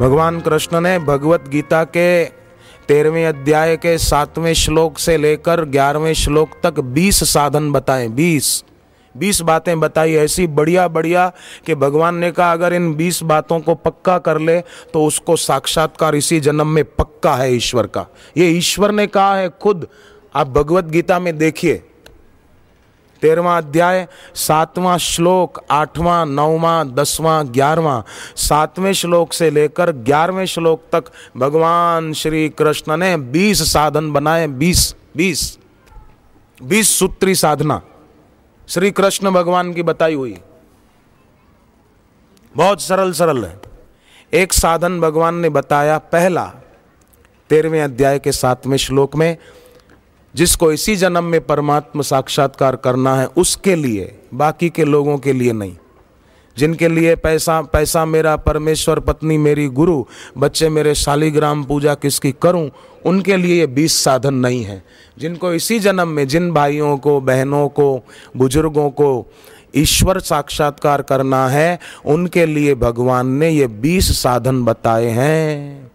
भगवान कृष्ण ने भगवत गीता के तेरहवें अध्याय के सातवें श्लोक से लेकर ग्यारहवें श्लोक तक बीस साधन बताए, बीस बीस बातें बताई। ऐसी बढ़िया बढ़िया कि भगवान ने कहा, अगर इन बीस बातों को पक्का कर ले तो उसको साक्षात्कार इसी जन्म में पक्का है ईश्वर का। ये ईश्वर ने कहा है, खुद आप भगवत गीता में देखिए। तेरहवा अध्याय, सातवां श्लोक, आठवां, नौवां, दसवां, ग्यारहवां। सातवें श्लोक से लेकर ग्यारहवें श्लोक तक भगवान श्री कृष्ण ने बीस साधन बनाए, बीस बीस बीस सूत्री साधना। श्री कृष्ण भगवान की बताई हुई। बहुत सरल सरल है। एक साधन भगवान ने बताया, पहला तेरहवें अध्याय के सातवें श्लोक में जिसको इसी जन्म में परमात्मा साक्षात्कार करना है, उसके लिए, बाकी के लोगों के लिए नहीं। जिनके लिए पैसा पैसा मेरा, परमेश्वर, पत्नी मेरी, गुरु, बच्चे मेरे, शालीग्राम पूजा किसकी करूँ, उनके लिए ये बीस साधन नहीं है। जिनको इसी जन्म में, जिन भाइयों को, बहनों को, बुज़ुर्गों को ईश्वर साक्षात्कार करना है, उनके लिए भगवान ने ये बीस साधन बताए हैं।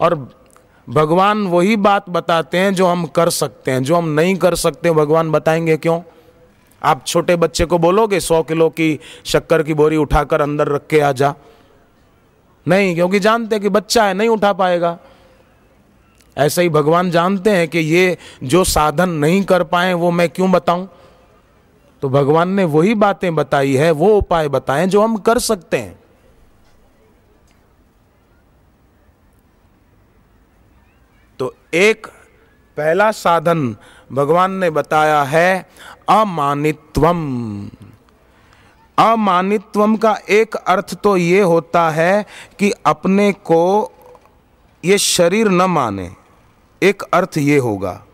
और भगवान वही बात बताते हैं जो हम कर सकते हैं। जो हम नहीं कर सकते भगवान बताएँगे क्यों? आप छोटे बच्चे को बोलोगे, सौ किलो की शक्कर की बोरी उठाकर अंदर रख के आ जा। नहीं, क्योंकि जानते हैं कि बच्चा है, नहीं उठा पाएगा। ऐसे ही भगवान जानते हैं कि ये जो साधन नहीं कर पाए, वो मैं क्यों बताऊँ? तो भगवान ने वही बातें बताई है, वो उपाय बताए जो हम कर सकते हैं। तो एक पहला साधन भगवान ने बताया है, अमानित्वम। अमानित्वम का एक अर्थ तो ये होता है कि अपने को ये शरीर न माने। एक अर्थ ये होगा।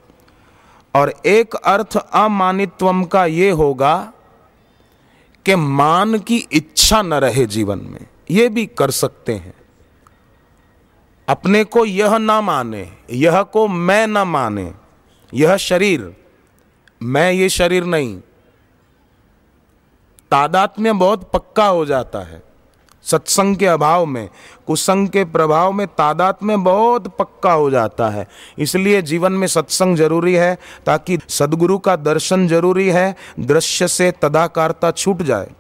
और एक अर्थ अमानित्वम का ये होगा कि मान की इच्छा न रहे जीवन में। ये भी कर सकते हैं। अपने को यह ना माने, यह को मैं न माने, यह शरीर, मैं ये शरीर नहीं। तादात्म्य बहुत पक्का हो जाता है, सत्संग के अभाव में, कुसंग के प्रभाव में तादात में बहुत पक्का हो जाता है। इसलिए जीवन में सत्संग ज़रूरी है, ताकि सदगुरु का दर्शन ज़रूरी है, दृश्य से तदाकारता छूट जाए।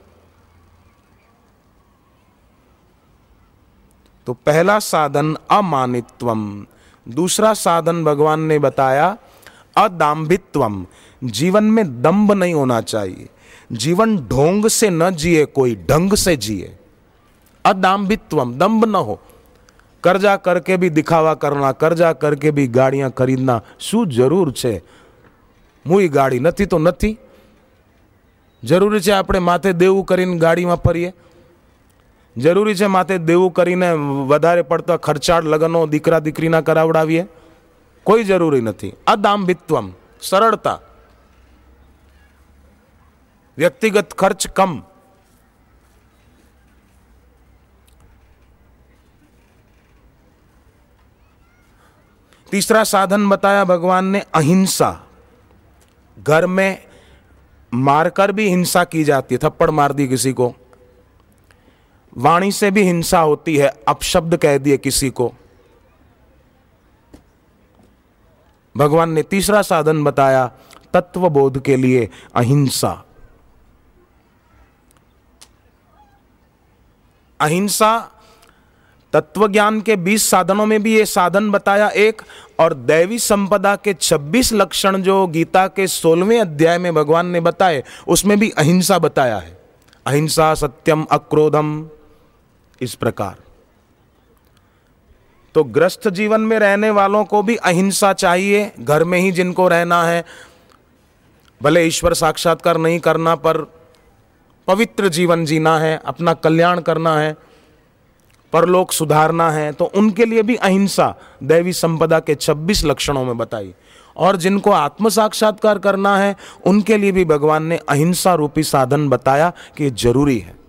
तो पहला साधन अमानित्वम दूसरा साधन भगवान ने बताया अदाम्भित्वम जीवन में दम्भ नहीं होना चाहिए जीवन ढोंग से न जिए कोई ढंग से जिए अदाम्भित्वम दम्भ न हो कर्जा करके भी दिखावा करना कर्जा करके भी गाड़ियां खरीदना शू जरूर છે મુઈ ગાડી નથી તો નથી જરૂરી છે આપણે માથે દેવું કરીને ગાડીમાં ફરીએ જરૂરી છે માથે દેવું કરીને વધારે પડતા ખર્ચાળ લગ્નો દીકરા દીકરીના કરાવડાવીએ કોઈ જરૂરી નથી અદામ્ભિત્વમ સરળતા વ્યક્તિગત ખર્ચ કમ तीसरा साधन बताया भगवान ने अहिंसा घर में मारकर भी हिंसा की जाती है थप्पड़ मार दी किसी को वाणी से भी हिंसा होती है अपशब्द कह दिए किसी को। भगवान ने तीसरा साधन बताया तत्व बोध के लिए अहिंसा। अहिंसा तत्व ज्ञान के 20 साधनों में भी ये साधन बताया एक, और दैवी संपदा के 26 लक्षण जो गीता के 16वें अध्याय में भगवान ने बताए, उसमें भी अहिंसा बताया है। अहिंसा सत्यम अक्रोधम। इस प्रकार। तो ग्रस्त जीवन में रहने वालों को भी अहिंसा चाहिए, घर में ही जिनको रहना है। भले ईश्वर साक्षात्कार नहीं करना, पर पवित्र जीवन जीना है, अपना कल्याण करना है, परलोक सुधारना है तो उनके लिए भी अहिंसा दैवी संपदा के 26 लक्षणों में बताई। और जिनको आत्म साक्षात्कार करना है, उनके लिए भी भगवान ने अहिंसा रूपी साधन बताया कि ज़रूरी है।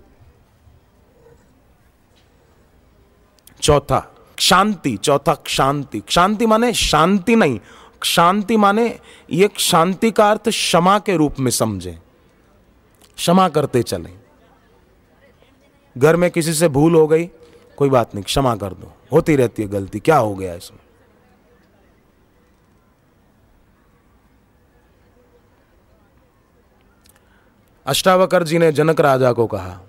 चौथा शांति चौथा शांति शांति माने शांति नहीं शांति माने ये शांति का अर्थ क्षमा के रूप में समझे। क्षमा करते चले। घर में किसी से भूल हो गई, कोई बात नहीं, क्षमा कर दो। होती रहती है गलती, क्या हो गया इसमें? अष्टावकर जी ने जनक राजा को कहा,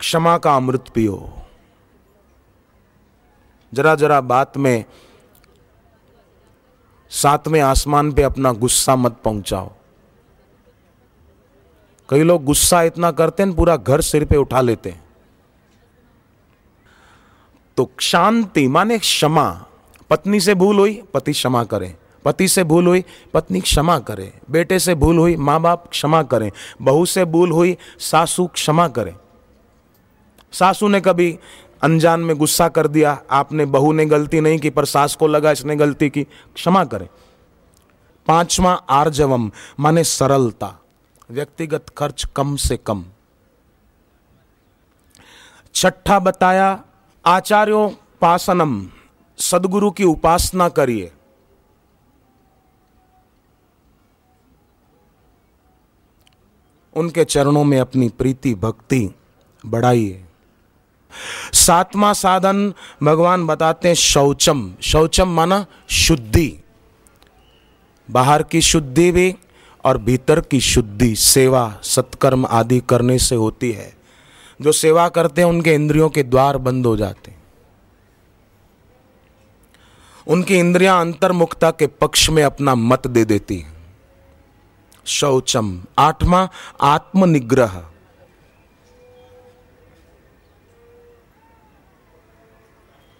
क्षमा का अमृत पियो। जरा जरा बात में सातवें आसमान पे अपना गुस्सा मत पहुंचाओ। कई लोग गुस्सा इतना करते हैं, पूरा घर सिर पे उठा लेते हैं। तो शांति, माने क्षमा। पत्नी से भूल हुई, पति क्षमा करें। पति से भूल हुई, पत्नी क्षमा करे। बेटे से भूल हुई माँ बाप क्षमा करें। बहू से भूल हुई, सासू क्षमा करें। सासू ने कभी अनजान में गुस्सा कर दिया। आपने बहू ने गलती नहीं की, पर सास को लगा इसने गलती की। क्षमा करें। पांचवा आर्जवम, माने सरलता। व्यक्तिगत खर्च कम से कम। छठा बताया, आचार्यों पासनम सदगुरु की उपासना करिए। उनके चरणों में अपनी प्रीति भक्ति बढ़ाइए। सातवां साधन भगवान बताते हैं शौचम। शौचम माना शुद्धि। बाहर की शुद्धि भी और भीतर की शुद्धि, सेवा, सत्कर्म आदि करने से होती है। जो सेवा करते हैं, उनके इंद्रियों के द्वार बंद हो जाते उनकी इंद्रियाँ अंतर्मुखता के पक्ष में अपना मत दे देती हैं। शौचम। आठवां आत्मनिग्रह।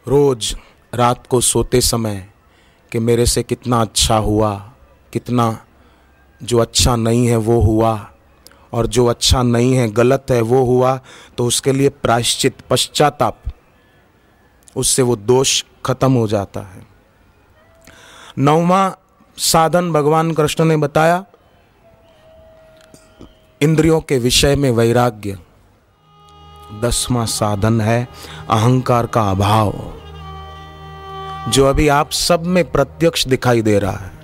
रोज रात को सोते समय कि मेरे से कितना अच्छा हुआ, कितना जो अच्छा नहीं है वो हुआ और जो अच्छा नहीं है, गलत है वो हुआ तो उसके लिए प्रायश्चित पश्चाताप, उससे वो दोष खत्म हो जाता है। नौवा साधन भगवान कृष्ण ने बताया, इंद्रियों के विषय में वैराग्य। दसवां साधन है अहंकार का अभाव, जो अभी आप सब में प्रत्यक्ष दिखाई दे रहा है।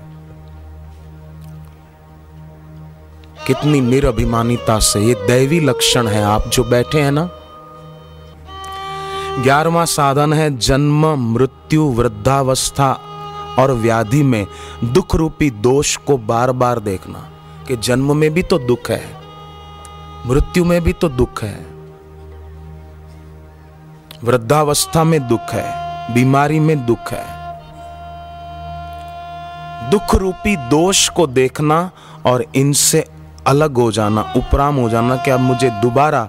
कितनी निरभिमानिता से ये दैवी लक्षण है आप जो बैठे हैं ना। ग्यारहवा साधन है जन्म, मृत्यु, वृद्धावस्था और व्याधि में दुख रूपी दोष को बार बार देखना, कि जन्म में भी तो दुख है, मृत्यु में भी तो दुख है। वृद्धावस्था में दुख है, बीमारी में दुख है। दुख रूपी दोष को देखना और इनसे अलग हो जाना, उपराम हो जाना कि अब मुझे दोबारा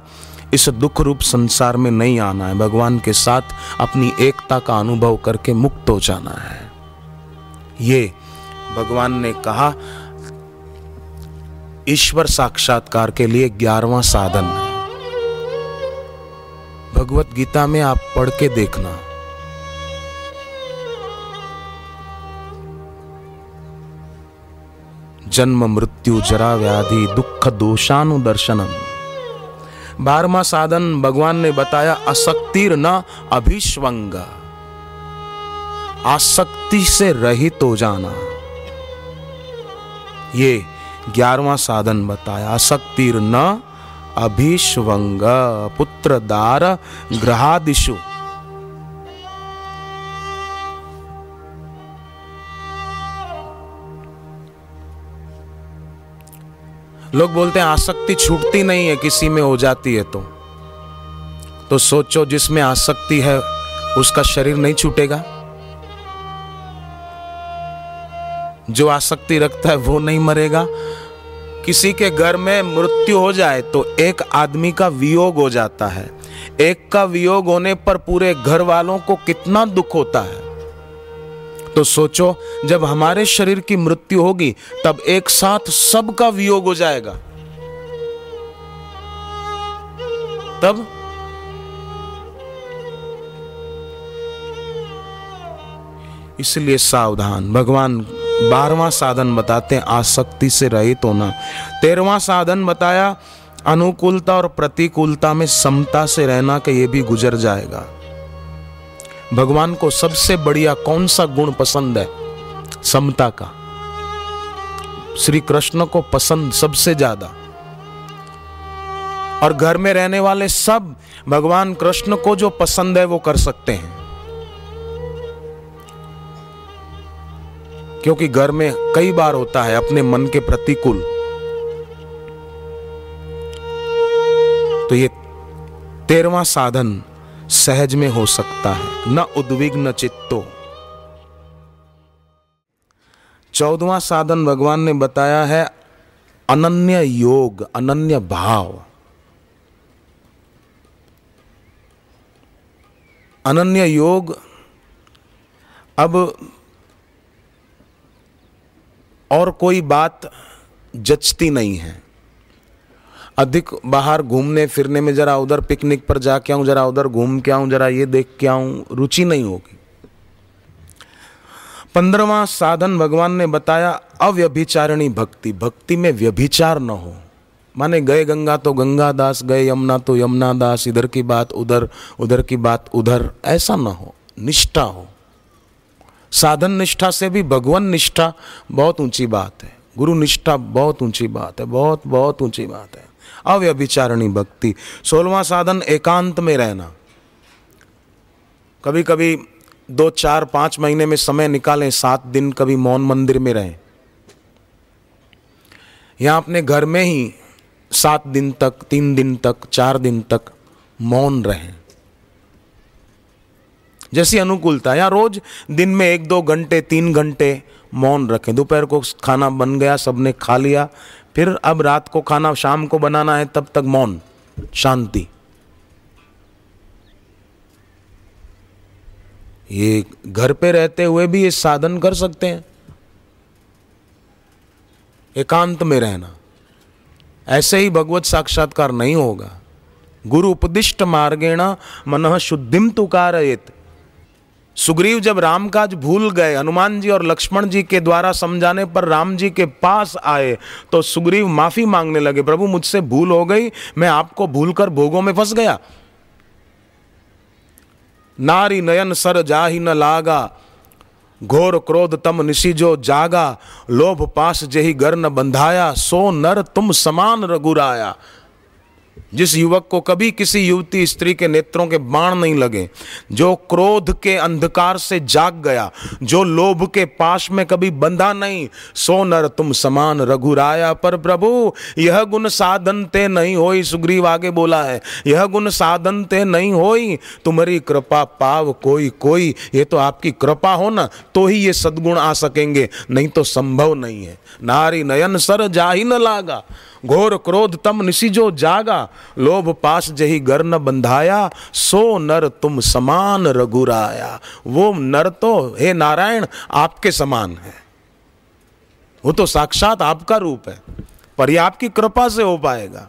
इस दुख रूप संसार में नहीं आना है। भगवान के साथ अपनी एकता का अनुभव करके मुक्त हो जाना है। ये भगवान ने कहा, ईश्वर साक्षात्कार के लिए ग्यारहवा साधन है। भगवत गीता में आप पढ़ के देखना। जन्म, मृत्यु, जरा व्याधि, दुख, दोषानुदर्शनम। बारहवा साधन, भगवान ने बताया असक्तिर न अभिष्वंग। आसक्ति से रहित हो जाना। ये ग्यारहवा साधन बताया असक्तिर न अभिष्वंग पुत्र दार ग्रहादिशु लोग बोलते हैं, आसक्ति छूटती नहीं है, किसी में हो जाती है तो। तो सोचो, जिसमें आसक्ति है, उसका शरीर नहीं छूटेगा। जो आसक्ति रखता है, वो नहीं मरेगा। किसी के घर में मृत्यु हो जाए तो एक आदमी का वियोग हो जाता है। एक का वियोग होने पर पूरे घर वालों को कितना दुख होता है। तो सोचो, जब हमारे शरीर की मृत्यु होगी, तब एक साथ सबका वियोग हो जाएगा। तब? इसलिए सावधान, भगवान बारहवां साधन बताते हैं आसक्ति से रहित होना। तेरहवां साधन बताया, अनुकूलता और प्रतिकूलता में समता से रहना कि ये भी गुजर जाएगा। भगवान को सबसे बढ़िया कौन सा गुण पसंद है? समता का। श्री कृष्ण को पसंद सबसे ज़्यादा। और घर में रहने वाले सब, भगवान कृष्ण को जो पसंद है वो कर सकते हैं। क्योंकि घर में कई बार होता है अपने मन के प्रतिकूल। तो ये तेरवा साधन सहज में हो सकता है, न उद्विग्न चित्तो। चौदवा साधन भगवान ने बताया है, अनन्य योग, अनन्य भाव। अनन्य योग, अब और कोई बात जचती नहीं है। अधिक बाहर घूमने फिरने में जरा उधर पिकनिक पर जाके आऊँ, जरा उधर घूम के आऊँ, जरा ये देख के आऊँ, रुचि नहीं होगी। पंद्रवा साधन भगवान ने बताया, अव्यभिचारिणी भक्ति। भक्ति में व्यभिचार न हो। माने गए गंगा तो गंगा दास, गए यमुना तो यमुना दास, इधर की बात उधर उधर की बात उधर, ऐसा न हो, निष्ठा हो। साधन निष्ठा से भी भगवान निष्ठा बहुत ऊँची बात है। गुरु निष्ठा बहुत ऊँची बात है, बहुत बहुत ऊँची बात है। अव्यभिचारणी भक्ति, सोलवा साधन एकांत में रहना। कभी कभी दो, चार, पाँच महीने में समय निकालें, सात दिन कभी मौन मंदिर में रहें। या अपने घर में ही सात दिन तक, तीन दिन तक, चार दिन तक मौन रहें। जैसी अनुकूलता या रोज दिन में एक, दो घंटे, तीन घंटे मौन रखें। दोपहर को खाना बन गया, सबने खा लिया, फिर अब रात को खाना, शाम को बनाना है, तब तक मौन, शांति। ये घर पे रहते हुए भी ये साधन कर सकते हैं। एकांत में रहना। ऐसे ही भगवत साक्षात्कार नहीं होगा। गुरु उपदिष्ट मार्गेण मन शुद्धिम तुकारयत सुग्रीव जब राम काज भूल गए, हनुमान जी और लक्ष्मण जी के द्वारा समझाने पर राम जी के पास आए तो सुग्रीव माफ़ी मांगने लगे, प्रभु, मुझसे भूल हो गई, मैं आपको भूलकर भोगों में फंस गया। नारी नयन सर जा न लागा, घोर क्रोध तम निशी जो जागा, लोभ पास जही गर न बंधाया, सो नर तुम समान रघुराया। जिस युवक को कभी किसी युवती स्त्री के नेत्रों के बाण नहीं लगे, जो क्रोध के अंधकार से जाग गया, जो लोभ के पाश में कभी बंधा नहीं सो नर तुम समान रघुराया पर प्रभु, यह गुण साधन ते नहीं होई, सुग्रीव आगे बोला है, यह गुण साधन ते नहीं होई, तुम्हारी कृपा पाव कोई कोई, ये तो आपकी कृपा हो ना तो ही ये सदगुण आ सकेंगे, नहीं तो संभव नहीं है। नारी नयन सर जा ही न लागा, घोर क्रोध तम निशिजो जागा लोभ पास जही गर न बंधाया, सो नर तुम समान रघुराया। वो नर तो हे नारायण, आपके समान है। वो तो साक्षात आपका रूप है, पर ये आपकी कृपा से हो पाएगा।